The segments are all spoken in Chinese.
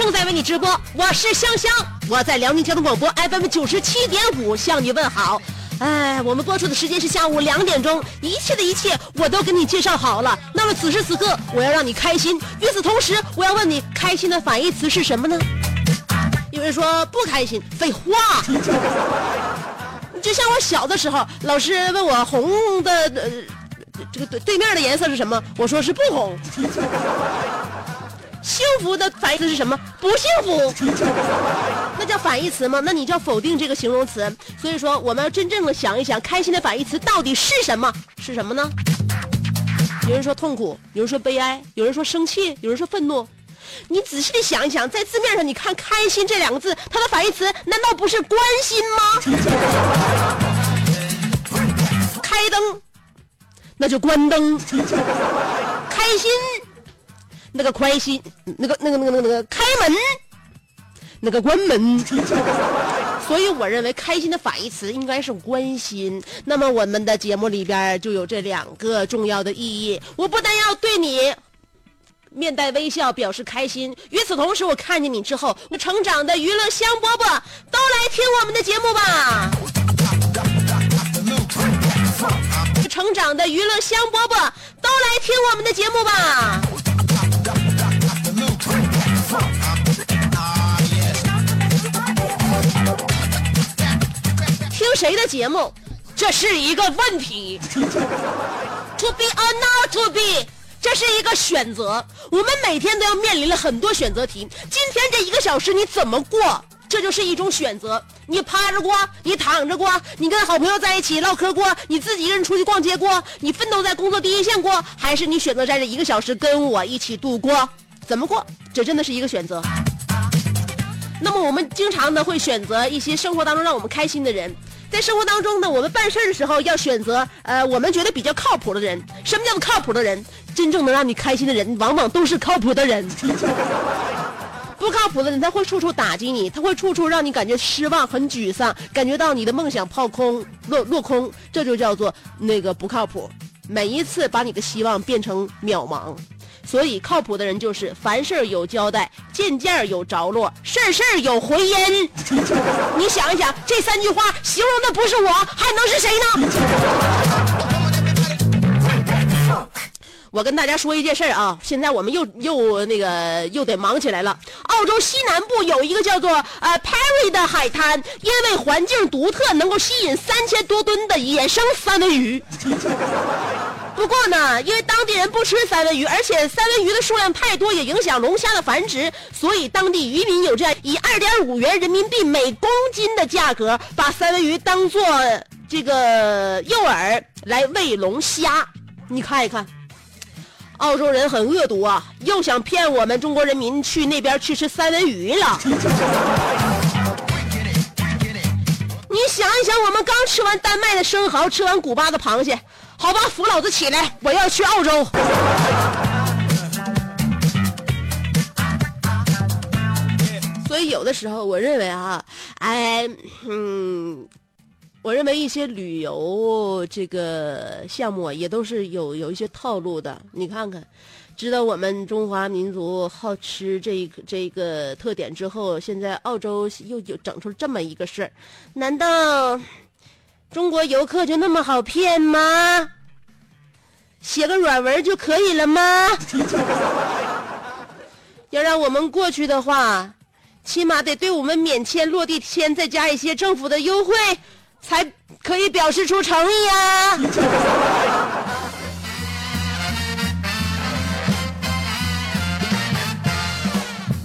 正在为你直播，我是香香，我在辽宁交通广播 FM 九十七点五向你问好。哎，我们播出的时间是下午两点钟，一切的一切我都给你介绍好了。那么此时此刻，我要让你开心。与此同时，我要问你，开心的反义词是什么呢？有人说不开心，废话。就像我小的时候，老师问我红的呃这个对对面的颜色是什么，我说是不红。幸福的反义词是什么？不幸福，那叫反义词吗？那你叫否定这个形容词。所以说，我们要真正的想一想，开心的反义词到底是什么？是什么呢？有人说痛苦，有人说悲哀，有人说生气，有人说愤怒。你仔细的想一想，在字面上，你看“开心”这两个字，它的反义词难道不是关心吗？开灯，那就关灯；开心。那个开心，那个那个那个那个那个开门，那个关门。所以我认为开心的反义词应该是关心。那么我们的节目里边就有这两个重要的意义。我不但要对你面带微笑表示开心，与此同时，我看见你之后，我成长的娱乐香饽饽都来听我们的节目吧。成长的娱乐香饽饽都来听我们的节目吧。听谁的节目，这是一个问题。To be or not to be，这是一个选择。我们每天都要面临了很多选择题。今天这一个小时你怎么过，这就是一种选择。你趴着过，你躺着过，你跟好朋友在一起唠嗑过，你自己一个人出去逛街过，你奋斗在工作第一线过，还是你选择在这一个小时跟我一起度过？怎么过？这真的是一个选择。那么我们经常呢会选择一些生活当中让我们开心的人，在生活当中呢，我们办事的时候要选择呃我们觉得比较靠谱的人。什么叫做靠谱的人？真正能让你开心的人，往往都是靠谱的人。不靠谱的人，他会处处打击你，他会处处让你感觉失望、很沮丧，感觉到你的梦想泡空、落落空，这就叫做那个不靠谱。每一次把你的希望变成渺茫。所以，靠谱的人就是凡事有交代，件件有着落，事事有回音。你想一想，这三句话形容的不是我，还能是谁呢？我跟大家说一件事儿啊，现在我们又又那个又得忙起来了。澳洲西南部有一个叫做呃 Perry 的海滩，因为环境独特，能够吸引三千多吨的野生三文鱼。不过呢，因为当地人不吃三文鱼，而且三文鱼的数量太多，也影响龙虾的繁殖，所以当地渔民有这样以二点五元人民币每公斤的价格，把三文鱼当做这个诱饵来喂龙虾。你看一看，澳洲人很恶毒啊，又想骗我们中国人民去那边去吃三文鱼了。你想一想，我们刚吃完丹麦的生蚝，吃完古巴的螃蟹。好吧，扶老子起来，我要去澳洲。所以有的时候，我认为啊，哎，嗯，我认为一些旅游这个项目也都是有有一些套路的。你看看，知道我们中华民族好吃这个这个特点之后，现在澳洲又有整出这么一个事儿，难道中国游客就那么好骗吗？写个软文就可以了吗？要让我们过去的话，起码得对我们免签、落地签再加一些政府的优惠，才可以表示出诚意啊！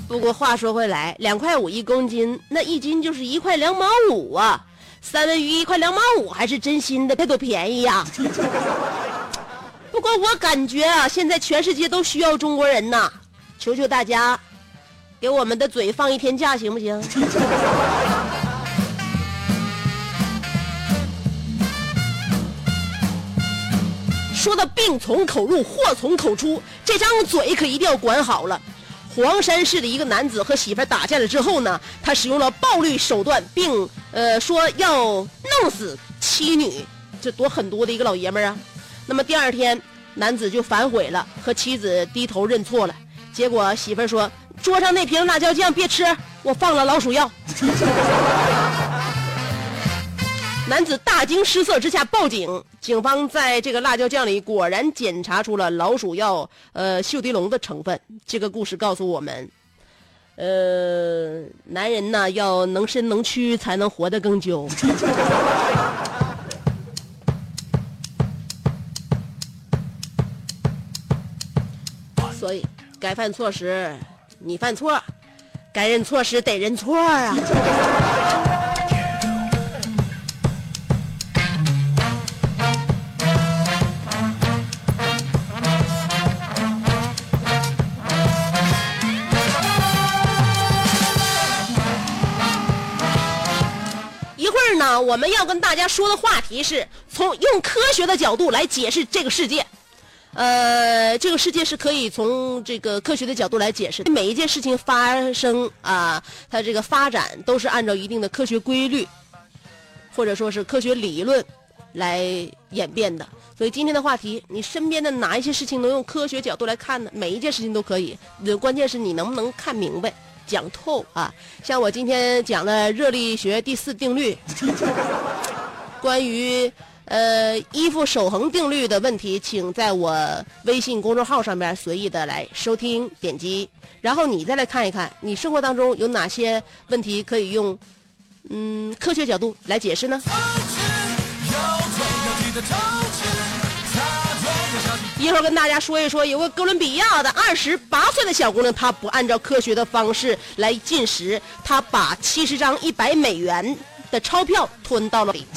不过话说回来，两块五一公斤，那一斤就是一块两毛五啊！三文鱼一块两毛五，还是真心的，这多便宜呀！不过我感觉啊，现在全世界都需要中国人呐！求求大家，给我们的嘴放一天假，行不行？说到病从口入，祸从口出，这张嘴可一定要管好了。黄山市的一个男子和媳妇打架了之后呢，他使用了暴力手段，并呃说要弄死妻女，这多狠毒的一个老爷们儿啊！那么第二天，男子就反悔了，和妻子低头认错了。结果媳妇儿说：“桌上那瓶辣椒酱别吃，我放了老鼠药。”男子大惊失色之下报警，警方在这个辣椒酱里果然检查出了老鼠药呃溴地龙的成分。这个故事告诉我们，呃，男人呢要能伸能屈，才能活得更久。所以，该犯错时你犯错，该认错时得认错啊。那，我们要跟大家说的话题是从用科学的角度来解释这个世界。呃，这个世界是可以从这个科学的角度来解释，每一件事情发生啊，它这个发展都是按照一定的科学规律，或者说是科学理论来演变的。所以今天的话题，你身边的哪一些事情能用科学角度来看呢？每一件事情都可以，关键是你能不能看明白、讲透啊。像我今天讲了热力学第四定律，关于。呃，衣服守恒定律的问题，请在我微信公众号上边随意的来收听点击，然后你再来看一看，你生活当中有哪些问题可以用嗯科学角度来解释呢？一会儿跟大家说一说，有个哥伦比亚的二十八岁的小姑娘，她不按照科学的方式来进食，她把七十张一百美元。的钞票吞到了里，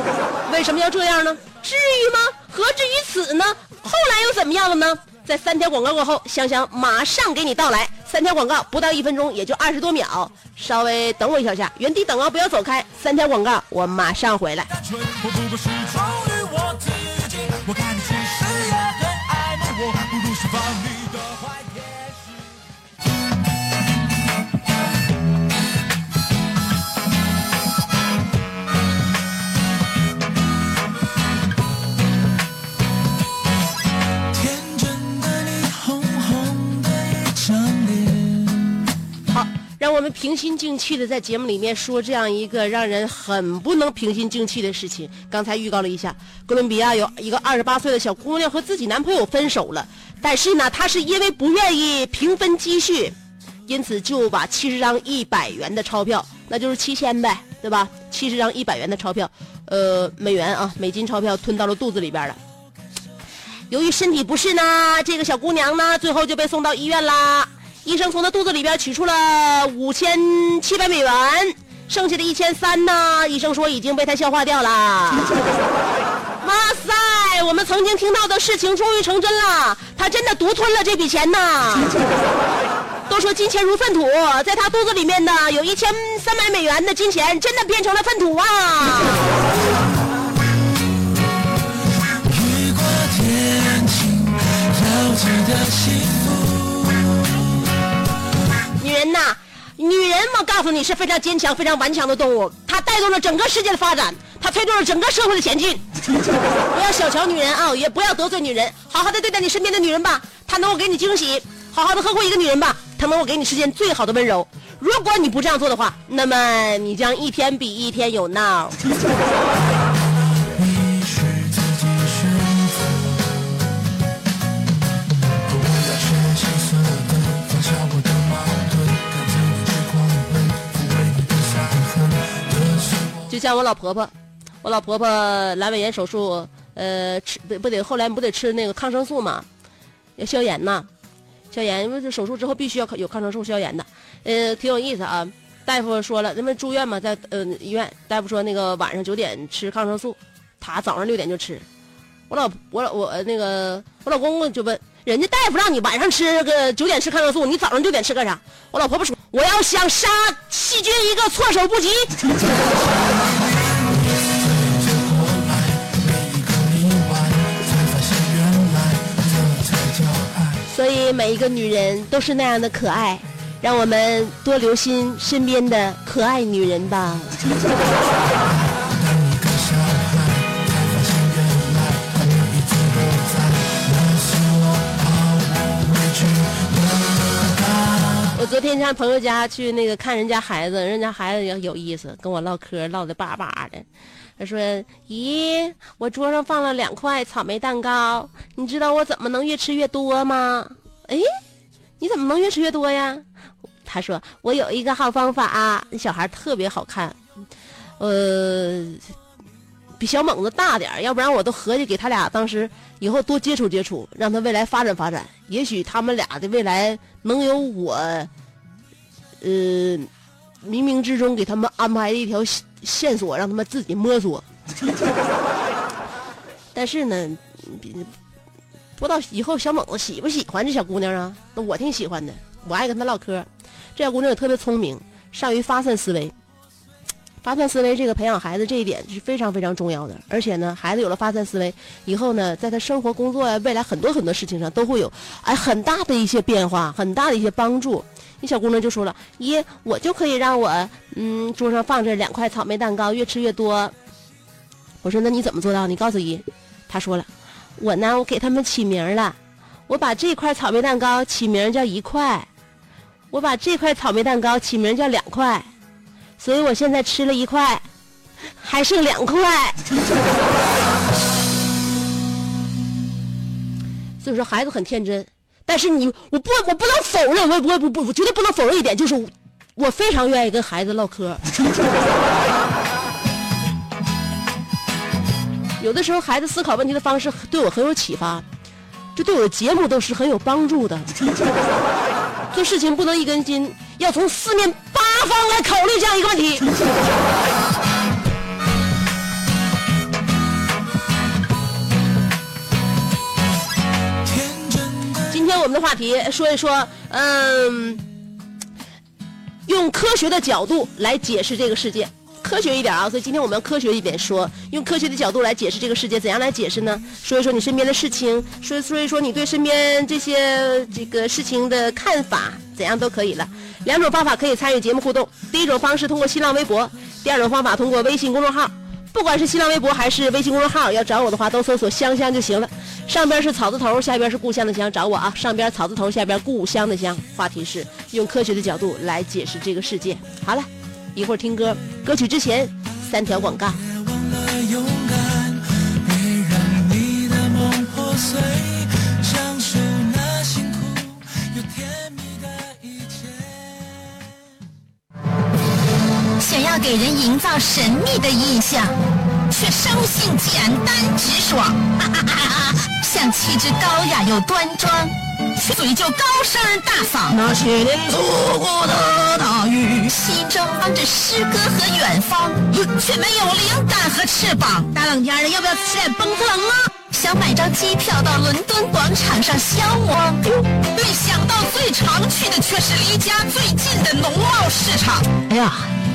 为什么要这样呢？至于吗？何至于此呢？后来又怎么样了呢？在三条广告过后，香香马上给你到来。三条广告不到一分钟，也就二十多秒，稍微等我一小下，原地等啊，不要走开。三条广告，我马上回来。让我们平心静气的在节目里面说这样一个让人很不能平心静气的事情。刚才预告了一下，哥伦比亚有一个二十八岁的小姑娘和自己男朋友分手了，但是呢，她是因为不愿意平分积蓄，因此就把七十张一百元的钞票，那就是七千呗，对吧？七十张一百元的钞票，呃，美元啊，美金钞票吞到了肚子里边了。由于身体不适呢，这个小姑娘呢，最后就被送到医院啦。医生从他肚子里边取出了五千七百美元，剩下的一千三呢？医生说已经被他消化掉了。哇塞，我们曾经听到的事情终于成真了，他真的独吞了这笔钱呢。都说金钱如粪土，在他肚子里面的有一千三百美元的金钱，真的变成了粪土啊！人呐，女人嘛，告诉你是非常坚强、非常顽强的动物，它带动了整个世界的发展，它推动了整个社会的前进。不要小瞧女人啊，也不要得罪女人，好好的对待你身边的女人吧，她能够给你惊喜。好好的呵护一个女人吧，她能够给你世间最好的温柔。如果你不这样做的话，那么你将一天比一天有闹。就像我老婆婆，我老婆婆阑尾炎手术，呃，吃不不得后来不得吃那个抗生素嘛，要消炎呐，消炎，因为这手术之后必须要有抗生素消炎的，呃，挺有意思啊。大夫说了，那么住院嘛，在呃医院，大夫说那个晚上九点吃抗生素，他早上六点就吃。我老我老我那个我老公公就问，人家大夫让你晚上吃个九点吃抗生素，你早上六点吃干啥？我老婆婆说，我要想杀细菌一个措手不及。所以每一个女人都是那样的可爱，让我们多留心身边的可爱女人吧。我昨天上朋友家去那个看人家孩子，人家孩子也有意思，跟我唠嗑唠的巴巴的。他说：“咦，我桌上放了两块草莓蛋糕，你知道我怎么能越吃越多吗？”哎，你怎么能越吃越多呀？他说：“我有一个好方法。”那小孩特别好看，呃，比小猛子大点儿，要不然我都合计给他俩当时以后多接触接触，让他未来发展发展，也许他们俩的未来能有我，呃，冥冥之中给他们安排了一条线线索，让他们自己摸索。但是呢，不知道以后小猛子喜不喜欢这小姑娘啊？那我挺喜欢的，我爱跟她唠嗑。这小姑娘也特别聪明，善于发散思维。发散思维这个培养孩子这一点是非常非常重要的，而且呢，孩子有了发散思维以后呢，在他生活、工作呀、未来很多很多事情上都会有哎很大的一些变化，很大的一些帮助。那小姑娘就说了：“咦，我就可以让我嗯桌上放着两块草莓蛋糕，越吃越多。”我说：“那你怎么做到？你告诉姨。”她说了：“我呢，我给他们起名了，我把这块草莓蛋糕起名叫一块，我把这块草莓蛋糕起名叫两块。”所以我现在吃了一块，还剩两块。所以说孩子很天真，但是你我不我不能否认，我我不不我绝对不能否认一点，就是我非常愿意跟孩子唠嗑。有的时候孩子思考问题的方式对我很有启发，这对我的节目都是很有帮助的。做事情不能一根筋，要从四面八方来考虑这样一个问题。今天我们的话题说一说，嗯，用科学的角度来解释这个世界，科学一点啊。所以今天我们要科学一点说，用科学的角度来解释这个世界，怎样来解释呢？说一说你身边的事情，说说一说你对身边这些这个事情的看法，怎样都可以了。两种方法可以参与节目互动，第一种方式通过新浪微博，第二种方法通过微信公众号。不管是新浪微博还是微信公众号，要找我的话都搜索“香香”就行了。上边是草字头，下边是故乡的乡，找我啊。上边草字头，下边故乡的乡。话题是用科学的角度来解释这个世界。好了，一会儿听歌，歌曲之前三条广告。别忘了勇敢，别让你的梦破碎，享受那辛苦又甜蜜的一天。想要给人营造神秘的印象，却生性简单直爽。想气质高雅又端庄，嘴就高声大嗓。那些年错过的大雨，心中装着诗歌和远方，却没有灵感和翅膀。大冷天的，要不要吃点蹦特冷啊？想买张机票到伦敦广场上消磨，没想到最常去的却是离家最近的农贸市场。哎呀，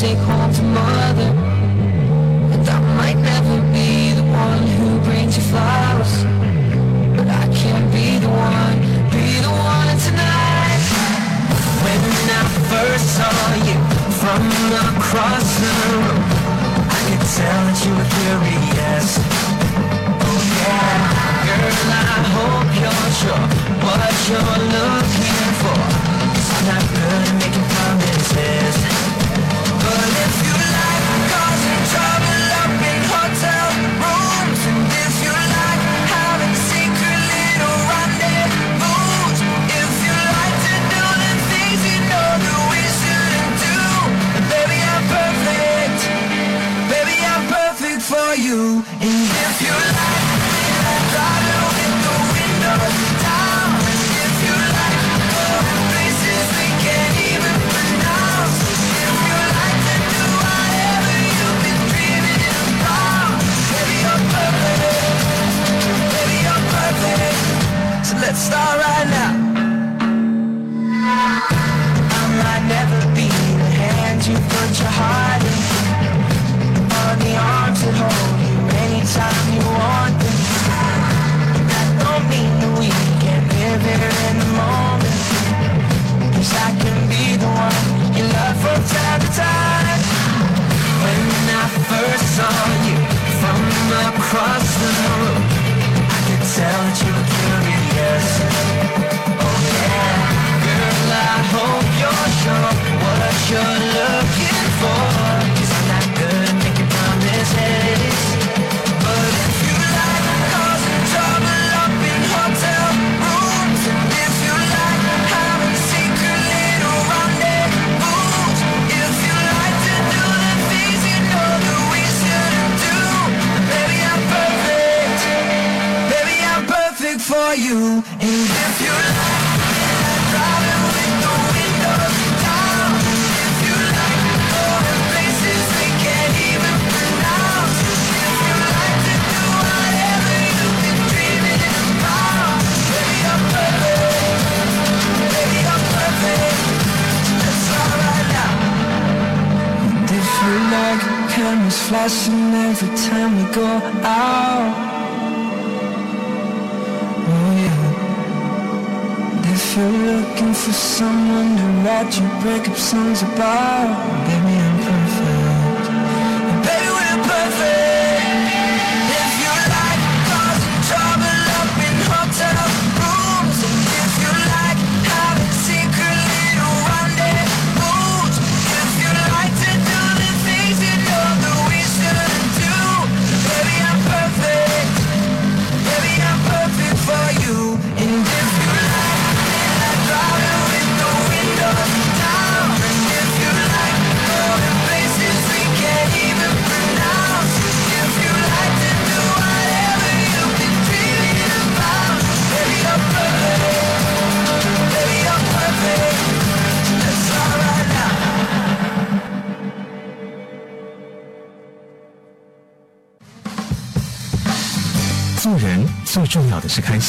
Take home to mother. And I might never be the one who brings you flowers. But I can be the one, be the one tonight. When I first saw you from across the room, I could tell that you were curious. Oh yeah, girl, I hope you're sure what you're looking across the room, I could tell that you were curious. Oh yeah, girl, I hope you're sure what you're looking now. And if you like you like cameras flashing every time we go out. You're looking for someone to write your breakup songs about,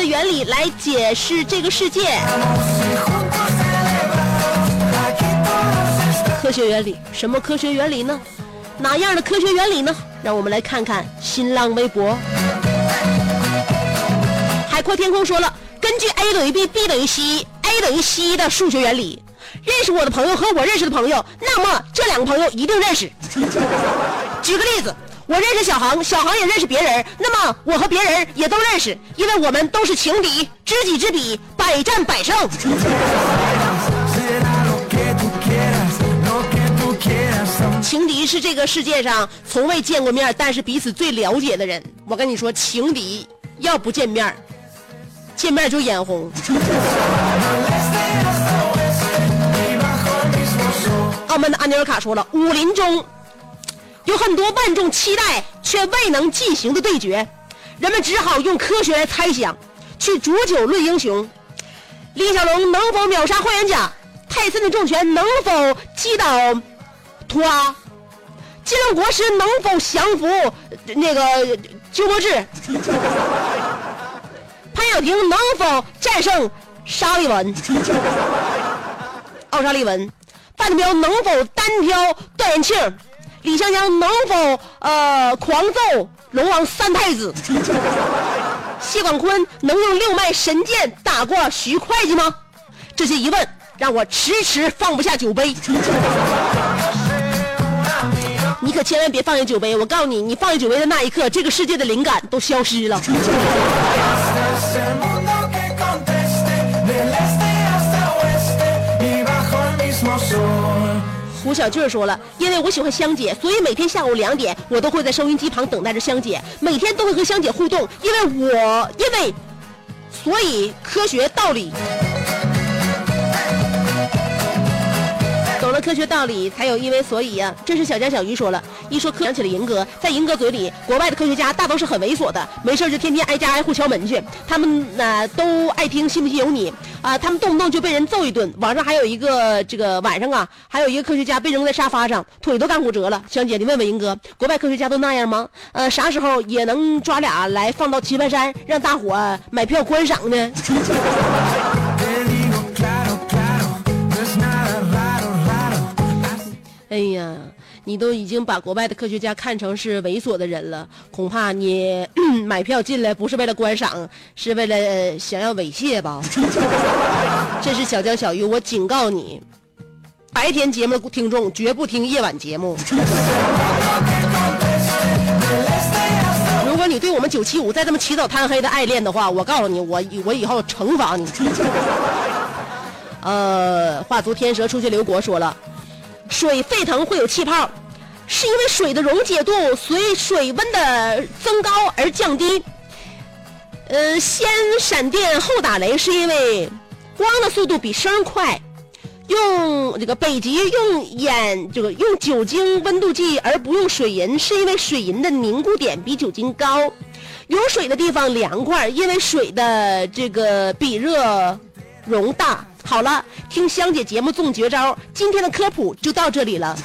的原理来解释这个世界。科学原理，什么科学原理呢？哪样的科学原理呢？让我们来看看新浪微博。海阔天空说了，根据 a 等于 b，b 等于 c，a 等于 c 的数学原理，认识我的朋友和我认识的朋友，那么这两个朋友一定认识。举个例子，我认识小航，小航也认识别人，那么我和别人也都认识，因为我们都是情敌，知己知彼，百战百胜。情敌是这个世界上从未见过面，但是彼此最了解的人。我跟你说，情敌要不见面，见面就眼红。澳门的安尼尔卡说了，武林中有很多万众期待却未能进行的对决，人们只好用科学来猜想，去煮酒论英雄。李小龙能否秒杀霍元甲？泰森的重拳能否击倒图阿？金龙国师能否降服那个鸠摩智？潘晓婷能否战胜沙利文？奥沙利文？范德彪能否单挑段延庆？李香香能否呃狂揍龙王三太子？谢广坤能用六脉神剑打过徐会计吗？这些疑问让我迟迟放不下酒杯。你可千万别放下酒杯！我告诉你，你放下酒杯的那一刻，这个世界的灵感都消失了。胡小俊说了，因为我喜欢香姐，所以每天下午两点，我都会在收音机旁等待着香姐，每天都会和香姐互动，因为我因为，所以科学道理。科学道理，才有因为所以呀、这是小江小鱼说了，一说科想起了银哥，在银哥嘴里，国外的科学家大都是很猥琐的，没事就天天挨家挨户敲门去，他们呢、都爱听信不信由你啊、他们动不动就被人揍一顿。网上还有一个这个晚上啊，还有一个科学家被扔在沙发上，腿都干骨折了。香姐，你问问银哥，国外科学家都那样吗？呃，啥时候也能抓俩来放到棋盘山，让大伙买票观赏呢？你都已经把国外的科学家看成是猥琐的人了，恐怕你 买票进来不是为了观赏，是为了想要猥亵吧？这是小江小鱼，我警告你，白天节目听众绝不听夜晚节目。如果你对我们九七五再这么起早贪黑的爱恋的话，我告诉你，我我以后惩罚你。呃，画足天蛇出去刘国说了。水沸腾会有气泡，是因为水的溶解度随水温的增高而降低。呃，先闪电后打雷是因为光的速度比声快。用这个北极用眼这个用酒精温度计而不用水银，是因为水银的凝固点比酒精高。有水的地方凉快，因为水的这个比热容大。好了，听香姐节目中绝招，今天的科普就到这里了。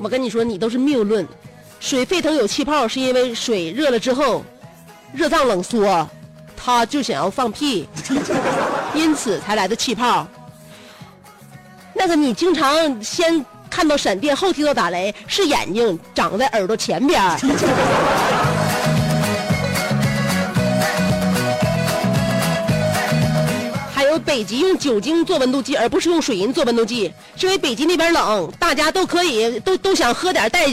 我跟你说，你都是谬论。水沸腾有气泡，是因为水热了之后，热胀冷缩，它就想要放屁，因此才来的气泡。那个你经常先看到闪电后听到打雷，是眼睛长在耳朵前边北极用酒精做温度计，而不是用水银做温度计，是因为北极那边冷，大家都可以都都想喝点带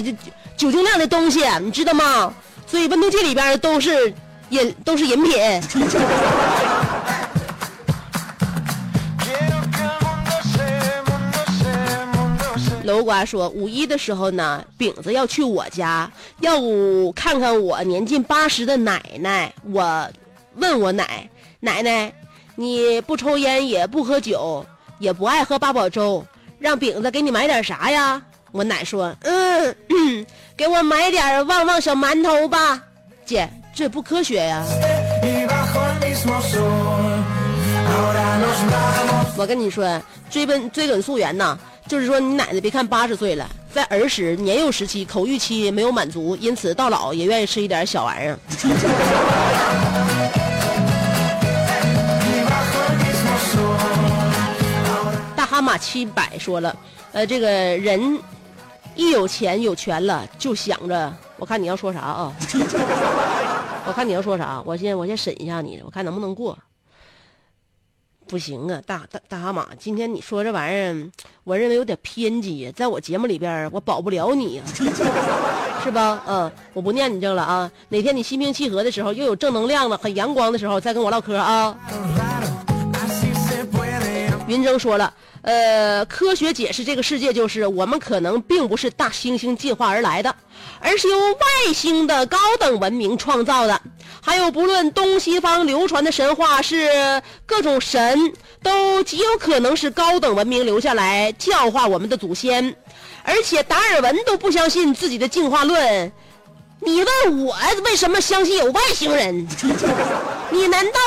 酒精量的东西，你知道吗？所以温度计里边都是饮都是饮品。楼瓜说，五一的时候呢，饼子要去我家，要看看我年近八十的奶奶。我问我奶奶奶，你不抽烟，也不喝酒，也不爱喝八宝粥，让饼子给你买点啥呀？我奶说，嗯，给我买点旺旺小馒头吧。姐，这不科学呀。我跟你说，追本追本溯源呐，就是说你奶奶别看八十岁了，在儿时年幼时期口欲期没有满足，因此到老也愿意吃一点小玩意儿。七百说了，呃，这个人一有钱有权了，就想着，我看你要说啥啊？我看你要说啥，我先我先审一下你，我看能不能过。不行啊，大大大蛤蟆，今天你说这玩意儿，我认为有点偏激，在我节目里边我保不了你呀、是吧？嗯，我不念你这了啊。哪天你心平气和的时候，又有正能量了，很阳光的时候，再跟我唠嗑啊。云峥说了，呃，科学解释这个世界就是我们可能并不是大猩猩进化而来的，而是由外星的高等文明创造的。还有，不论东西方流传的神话是各种神，都极有可能是高等文明留下来教化我们的祖先。而且达尔文都不相信自己的进化论，你问我为什么相信有外星人？你难道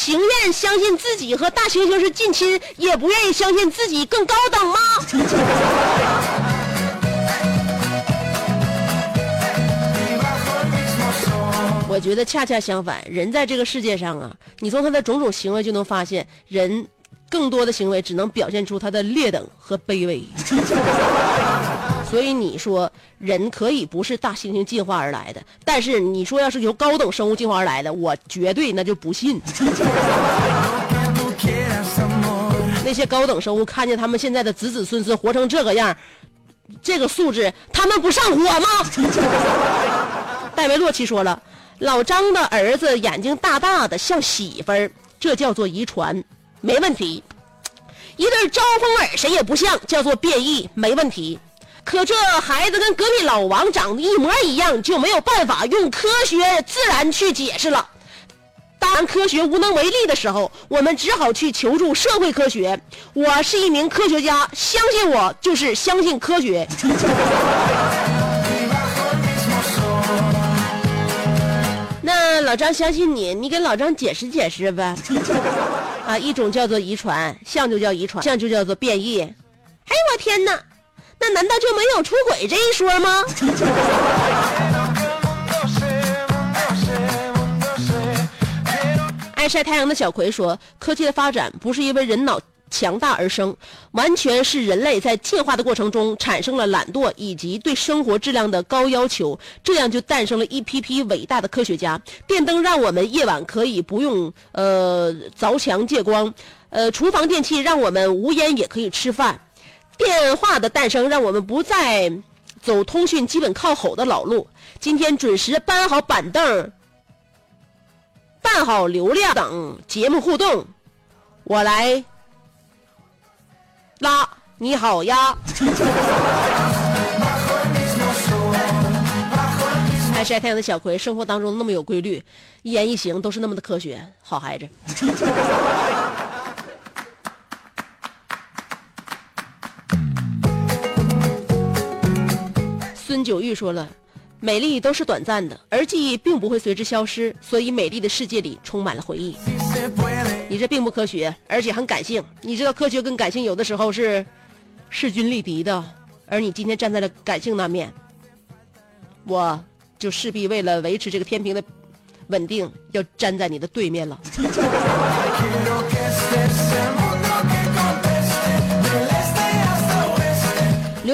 情愿相信自己和大猩猩是近亲，也不愿意相信自己更高等吗？我觉得恰恰相反，人在这个世界上啊，你从他的种种行为就能发现，人更多的行为只能表现出他的劣等和卑微。所以你说人可以不是大猩猩进化而来的，但是你说要是由高等生物进化而来的，我绝对那就不信。那些高等生物看见他们现在的子子孙孙活成这个样，这个素质，他们不上火吗？戴维洛奇说了，老张的儿子眼睛大大的像媳妇儿，这叫做遗传，没问题。一对招风耳谁也不像，叫做变异，没问题。可这孩子跟隔壁老王长得一模一样，就没有办法用科学自然去解释了。当科学无能为力的时候，我们只好去求助社会科学。我是一名科学家，相信我就是相信科学。那老张相信你，你给老张解释解释呗。啊，一种叫做遗传，像就叫遗传，像就叫做变异。哎呦我天哪，那难道就没有出轨这一说吗？爱晒太阳的小葵说：“科技的发展不是因为人脑强大而生，完全是人类在进化的过程中产生了懒惰以及对生活质量的高要求，这样就诞生了一批批伟大的科学家。电灯让我们夜晚可以不用呃凿墙借光，呃，厨房电器让我们无烟也可以吃饭，电话的诞生让我们不再走通讯基本靠吼的老路。今天准时搬好板凳。”办好流量等节目互动，我来拉你好呀！爱晒太阳的小葵，生活当中那么有规律，一言一行都是那么的科学，好孩子。孙九玉说了。美丽都是短暂的，而记忆并不会随之消失，所以美丽的世界里充满了回忆。你这并不科学，而且很感性。你知道科学跟感性有的时候是势均力敌的，而你今天站在了感性那面，我就势必为了维持这个天平的稳定，要站在你的对面了。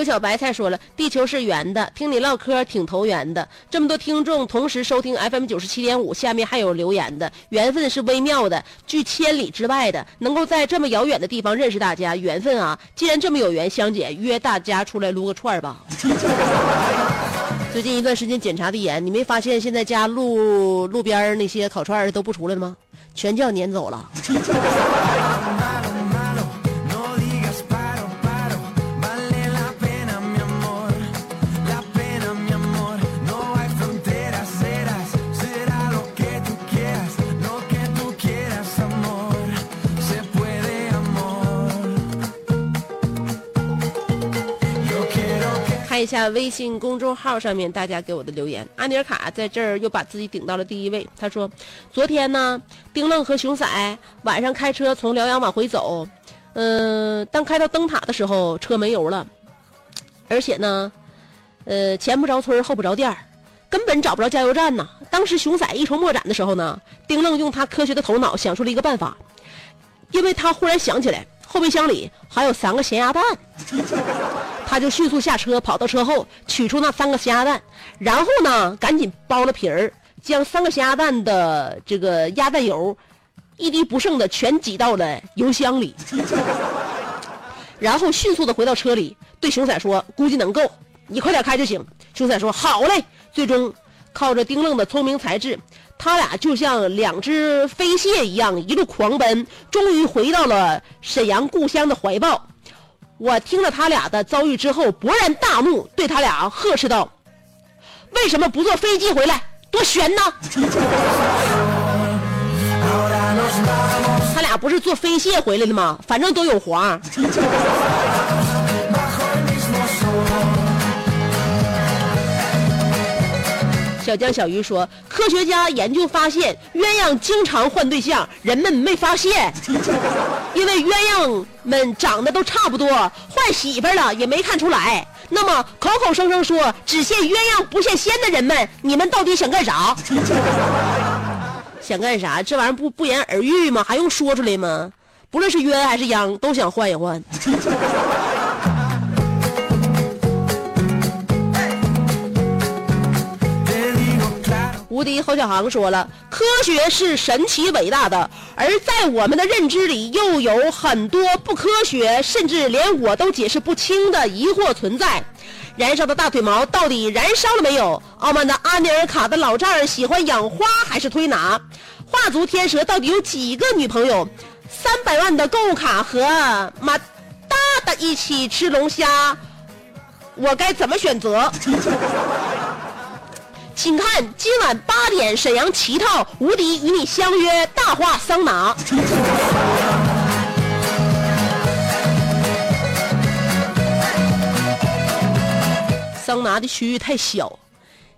小白菜说了：“地球是圆的，听你唠嗑挺投缘的。这么多听众同时收听 FM 九十七点五，下面还有留言的，缘分是微妙的，距千里之外的，能够在这么遥远的地方认识大家，缘分啊！既然这么有缘，香姐约大家出来撸个串吧。最近一段时间检查的严，你没发现现在家路路边那些烤串都不出来了吗？全叫撵走了。”看一下微信公众号上面大家给我的留言。阿尼尔卡在这儿又把自己顶到了第一位。他说：“昨天呢，丁愣和熊仔晚上开车从辽阳往回走，嗯、当开到灯塔的时候，车没油了，而且呢，呃，前不着村后不着店根本找不着加油站呢。当时熊仔一筹莫展的时候呢，丁愣用他科学的头脑想出了一个办法，因为他忽然想起来后备箱里还有三个咸鸭蛋，他就迅速下车跑到车后取出那三个咸鸭蛋，然后呢，赶紧剥了皮儿，将三个咸鸭蛋的这个鸭蛋油一滴不剩的全挤到了油箱里，然后迅速的回到车里，对熊仔说：“估计能够，你快点开就行。”熊仔说：“好嘞。”最终靠着丁愣的聪明才智，他俩就像两只飞蟹一样一路狂奔，终于回到了沈阳故乡的怀抱。我听了他俩的遭遇之后，勃然大怒，对他俩呵斥道：“为什么不坐飞机回来？多悬呢！”他俩不是坐飞蟹回来的吗？反正都有黄。小江小鱼说，科学家研究发现，鸳鸯经常换对象，人们没发现，因为鸳鸯们长得都差不多，换媳妇了也没看出来。那么口口声声说只羡鸳鸯不羡仙的人们，你们到底想干啥？想干啥？这玩意儿不不言而喻吗？还用说出来吗？不论是鸳还是鸯，都想换一换。无敌侯小航说了，科学是神奇伟大的，而在我们的认知里，又有很多不科学，甚至连我都解释不清的疑惑存在。燃烧的大腿毛到底燃烧了没有？傲慢的阿尼尔卡的老丈人喜欢养花还是推拿？画足天蛇到底有几个女朋友？三百万的购物卡和马大的一起吃龙虾，我该怎么选择？请看今晚八点沈阳旗套无敌与你相约大话桑拿。桑拿的区域太小，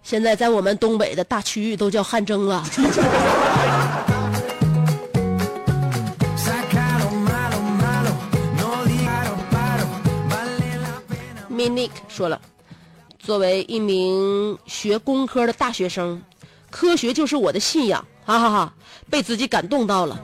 现在在我们东北的大区域都叫汗蒸了。Minik 说了。作为一名学工科的大学生，科学就是我的信仰，哈哈哈！被自己感动到了。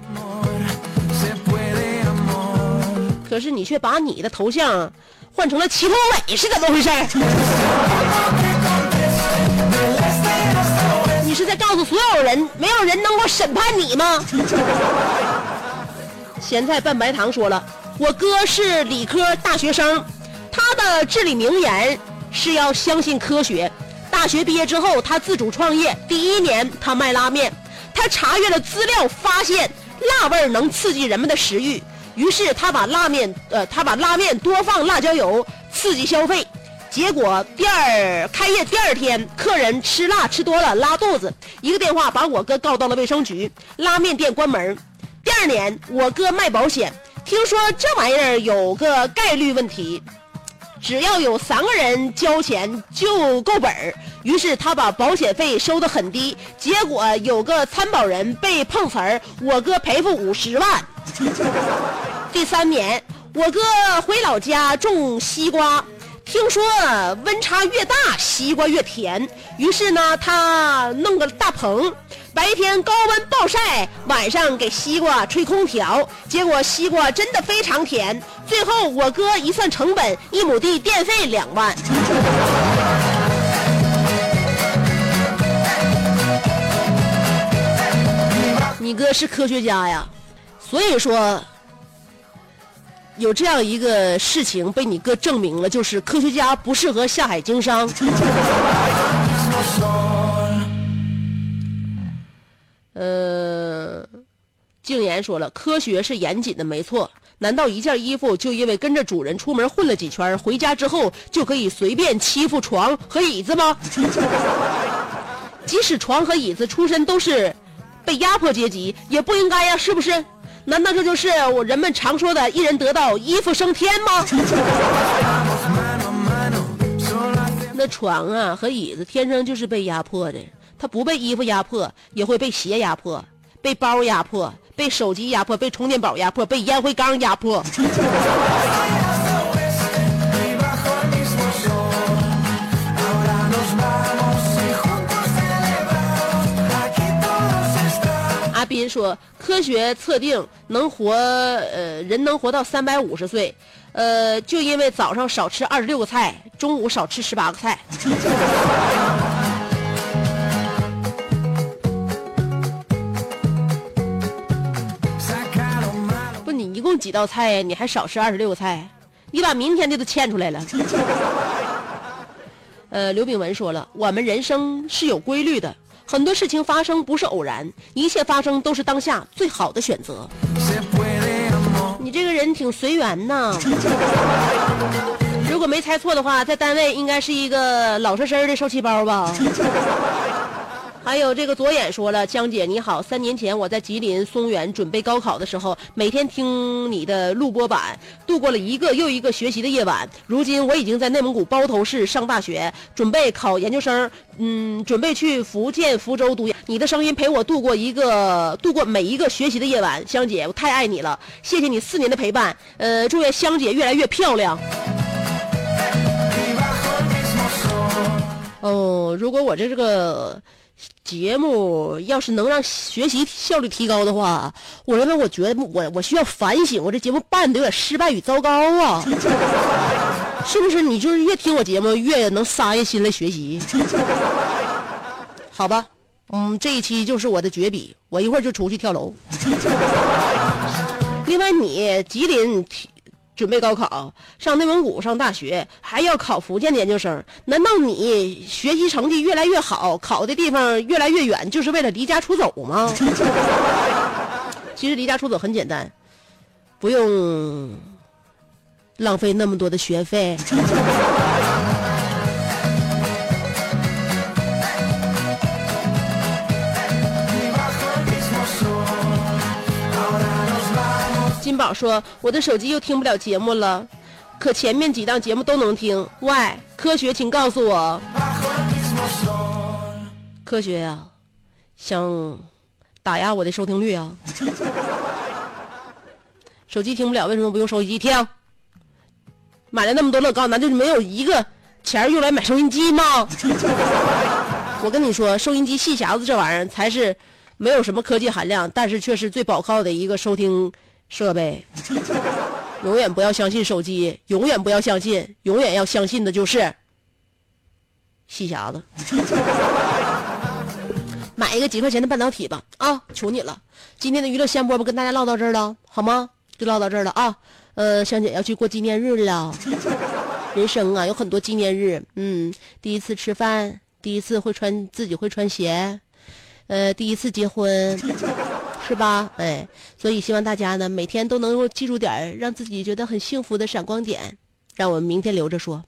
可是你却把你的头像换成了祁同伟，是怎么回事？你是在告诉所有人，没有人能够审判你吗？咸菜拌白糖说了，我哥是理科大学生，他的至理名言。是要相信科学。大学毕业之后，他自主创业。第一年，他卖拉面。他查阅了资料，发现辣味能刺激人们的食欲，于是他把拉面，呃，他把拉面多放辣椒油，刺激消费。结果第二开业第二天，客人吃辣吃多了拉肚子，一个电话把我哥告到了卫生局，拉面店关门。第二年，我哥卖保险，听说这玩意儿有个概率问题。只要有三个人交钱就够本儿，于是他把保险费收得很低，结果有个参保人被碰瓷儿，我哥赔付五十万。第三年，我哥回老家种西瓜，听说温差越大西瓜越甜，于是呢他弄个大棚。白天高温暴晒，晚上给西瓜吹空调，结果西瓜真的非常甜。最后我哥一算成本，一亩地电费两万。你哥是科学家呀，所以说有这样一个事情被你哥证明了，就是科学家不适合下海经商。呃，静言说了，科学是严谨的，没错。难道一件衣服就因为跟着主人出门混了几圈，回家之后就可以随便欺负床和椅子吗？即使床和椅子出身都是被压迫阶级，也不应该呀，是不是？难道这就是我人们常说的“一人得道，衣服升天”吗？那床啊和椅子天生就是被压迫的。他不被衣服压迫，也会被鞋压迫，被包压迫，被手机压迫，被充电宝压迫，被烟灰缸压迫。阿斌说，科学测定能活，呃，人能活到三百五十岁，呃，就因为早上少吃二十六个菜，中午少吃十八个菜。一共几道菜呀？你还少吃二十六个菜，你把明天的都欠出来了。呃，刘炳文说了，我们人生是有规律的，很多事情发生不是偶然，一切发生都是当下最好的选择。你这个人挺随缘呐。如果没猜错的话，在单位应该是一个老实实的受气包吧。还有这个左眼说了，江姐你好，三年前我在吉林松原准备高考的时候，每天听你的录播版，度过了一个又一个学习的夜晚。如今我已经在内蒙古包头市上大学，准备考研究生，嗯，准备去福建福州读研。你的声音陪我度过一个度过每一个学习的夜晚，香姐，我太爱你了，谢谢你四年的陪伴，呃，祝愿香姐越来越漂亮。哦，如果我这这个节目要是能让学习效率提高的话，我认为我觉得我我需要反省，我这节目办的有点失败与糟糕啊，是不是？你就是越听我节目越能撒下心来学习，好吧？嗯，这一期就是我的绝笔，我一会儿就出去跳楼。另外，你吉林提准备高考，上内蒙古上大学，还要考福建的研究生，难道你学习成绩越来越好，考的地方越来越远，就是为了离家出走吗？其实离家出走很简单，不用浪费那么多的学费。金宝说：“我的手机又听不了节目了，可前面几档节目都能听。喂，科学，请告诉我，科学呀、想打压我的收听率啊？手机听不了，为什么不用收音机听？买了那么多乐高，难道就没有一个钱用来买收音机吗？我跟你说，收音机细匣子这玩意儿才是没有什么科技含量，但是却是最宝靠的一个收听设备。永远不要相信手机，永远不要相信，永远要相信的就是细匣子。买一个几块钱的半导体吧，啊，求你了！今天的娱乐香饽饽跟大家唠到这儿了，好吗？就唠到这儿了啊。呃，香姐要去过纪念日了，人生啊有很多纪念日，嗯，第一次吃饭，第一次会穿自己会穿鞋，呃，第一次结婚，是吧？哎，所以希望大家呢每天都能够记住点让自己觉得很幸福的闪光点，让我们明天留着说。